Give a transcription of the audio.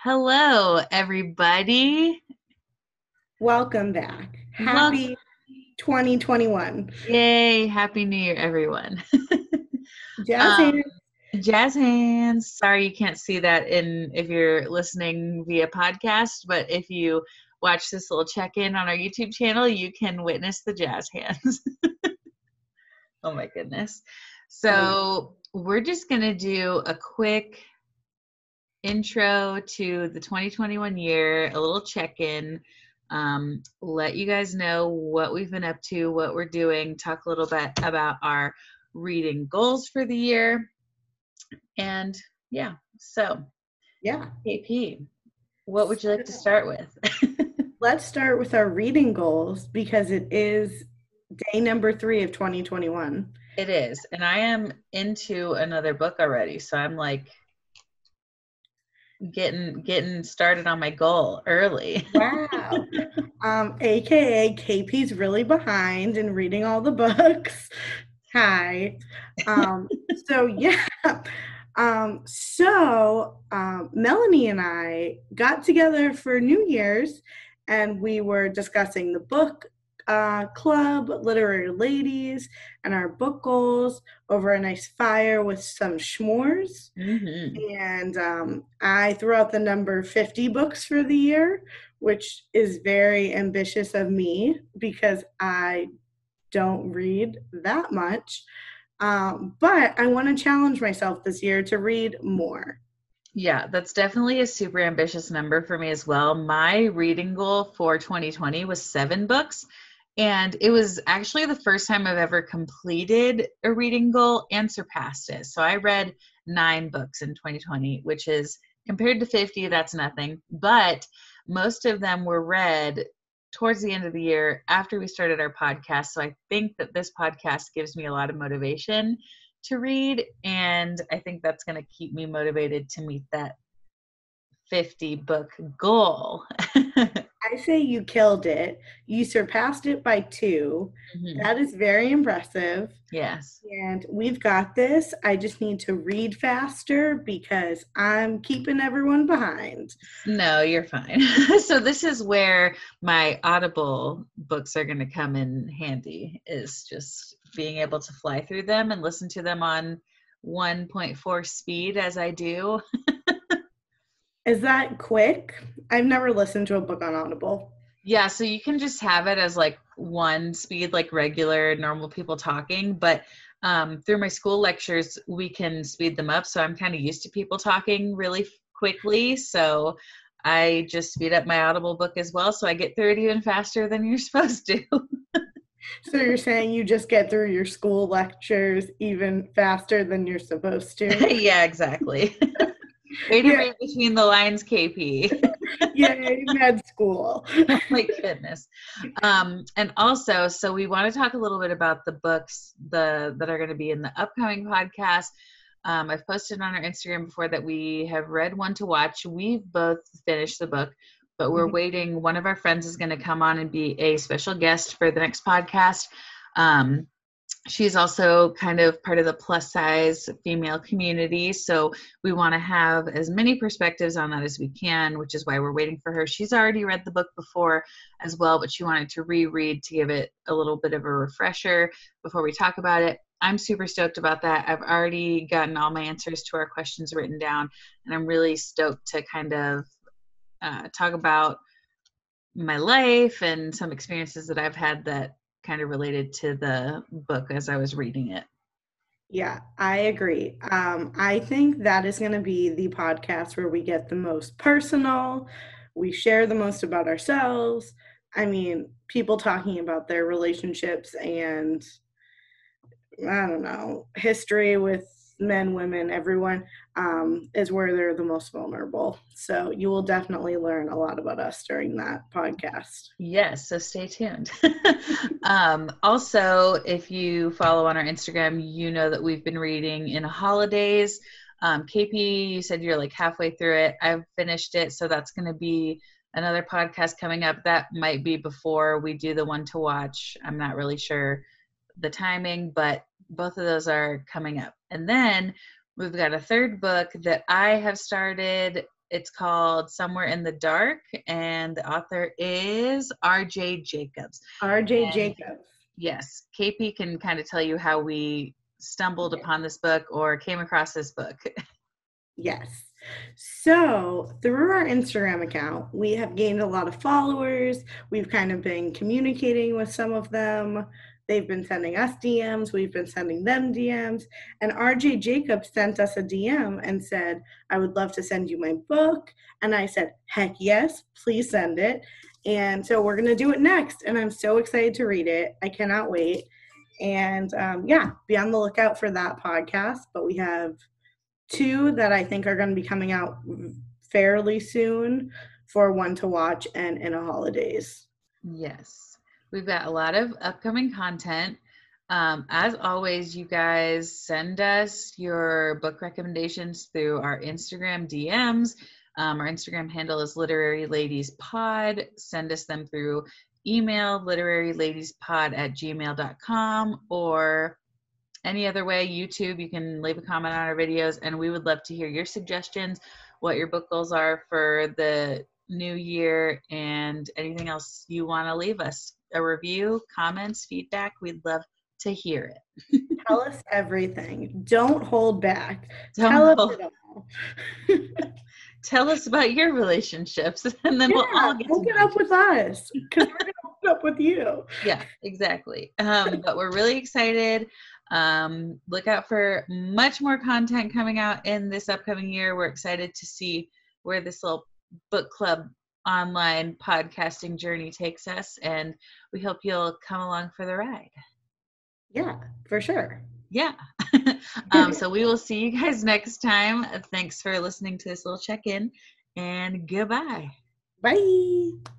Hello, everybody. Welcome back. Happy 2021. Yay. Happy New Year, everyone. Jazz Um, hands. Jazz hands. Sorry you can't see that in if you're listening via podcast, but if you watch this little check-in on our YouTube channel, you can witness the jazz hands. oh my goodness. So we're just gonna do a quick intro to the 2021 year, a little check-in, um, let you guys know what we've been up to, what we're doing, talk a little bit about our reading goals for the year. And yeah, so Yeah. AP, what would you like to start with? Let's start with our reading goals because it is day number three of 2021. it is, and I am into another book already, so I'm like getting getting started on my goal early. Wow. um, AKA KP's really behind in reading all the books. Hi. Um, so yeah. Um, so um, Melanie and I got together for New Year's and we were discussing the book uh, club, literary ladies, and our book goals over a nice fire with some s'mores. Mhm. And um, I threw out the number 50 books for the year, which is very ambitious of me because I don't read that much. Um, but I want to challenge myself this year to read more. Yeah, that's definitely a super ambitious number for me as well. My reading goal for 2020 was seven books. And it was actually the first time I've ever completed a reading goal and surpassed it. So I read nine books in 2020, which is compared to 50, that's nothing. But most of them were read towards the end of the year after we started our podcast. So I think that this podcast gives me a lot of motivation to read. And I think that's going to keep me motivated to meet that 50 book goal. I say you killed it. You surpassed it by two. Mhm. That is very impressive. Yes. And we've got this. I just need to read faster because I'm keeping everyone behind. No, you're fine. so this is where my Audible books are going to come in handy is just being able to fly through them and listen to them on 1.4 speed as I do. Is that quick? I've never listened to a book on Audible. Yeah, so you can just have it as like one speed, like regular normal people talking, but um, through my school lectures, we can speed them up. So I'm kind of used to people talking really quickly. So I just speed up my Audible book as well. So I get through it even faster than you're supposed to. So you're saying you just get through your school lectures even faster than you're supposed to? yeah, exactly. Way to Yeah. read between the lines, KP. Yay, med school. oh my goodness um and also so we want to talk a little bit about the books the that are going to be in the upcoming podcast um, i've posted on our instagram before that we have read one to watch we've both finished the book but we're Mhm. waiting one of our friends is going to come on and be a special guest for the next podcast um, she's also kind of part of the plus size female community so we want to have as many perspectives on that as we can which is why we're waiting for her. She's already read the book before as well but she wanted to reread to give it a little bit of a refresher before we talk about it. I'm super stoked about that. I've already gotten all my answers to our questions written down and i'm really stoked to kind of uh, talk about my life and some experiences that i've had that kind of related to the book as i was reading it Yeah, I agree. Um, I think that is going to be the podcast where we get the most personal. We share the most about ourselves. I mean, people talking about their relationships and I don't know, history with men, women, everyone um, is where they're the most vulnerable. So you will definitely learn a lot about us during that podcast. Yes, so stay tuned. um, also, if you follow on our Instagram, you know that we've been reading in Holidaze. Um, KP, you said you're like halfway through it. I've finished it, so that's going to be another podcast coming up. That might be before we do the one to watch. I'm not really sure the timing, but both of those are coming up. And then we've got a third book that I have started it's called Somewhere in the Dark, and the author is R.J. Jacobs. R.J. And- Jacobs. Yes, KP can kind of tell you how we stumbled upon this book or came across this book. Yes. So, through our Instagram account, we have gained a lot of followers. We've kind of been communicating with some of them. They've been sending us DMs, we've been sending them DMs. And RJ Jacobs sent us a DM and said, I would love to send you my book. And I said, heck yes, please send it. And so we're going to do it next. And I'm so excited to read it. I cannot wait. And um, yeah, be on the lookout for that podcast. But we have two that I think are going to be coming out fairly soon for one to watch and in a Holidaze. Yes, we've got a lot of upcoming content. Um, as always, you guys send us your book recommendations through our Instagram DMs. Um, our Instagram handle is Literary Ladies Pod. Send us them through email, literaryladiespod at gmail.com, or any other way, YouTube, you can leave a comment on our videos, and we would love to hear your suggestions, what your book goals are for the new year, and anything else you want to leave us. A review, comments, feedback, we'd love to hear it. Tell us everything. Don't hold back. Don't Tell us hold- it all. Tell us about your relationships, and then we'll all get it up with us because we're going to hook up with you. yeah exactly um, but we're really excited um, look out for much more content coming out in this upcoming year we're excited to see where this little book club online podcasting journey takes us and we hope you'll come along for the ride Yeah, for sure. yeah um, so we will see you guys next time thanks for listening to this little check-in and goodbye Bye.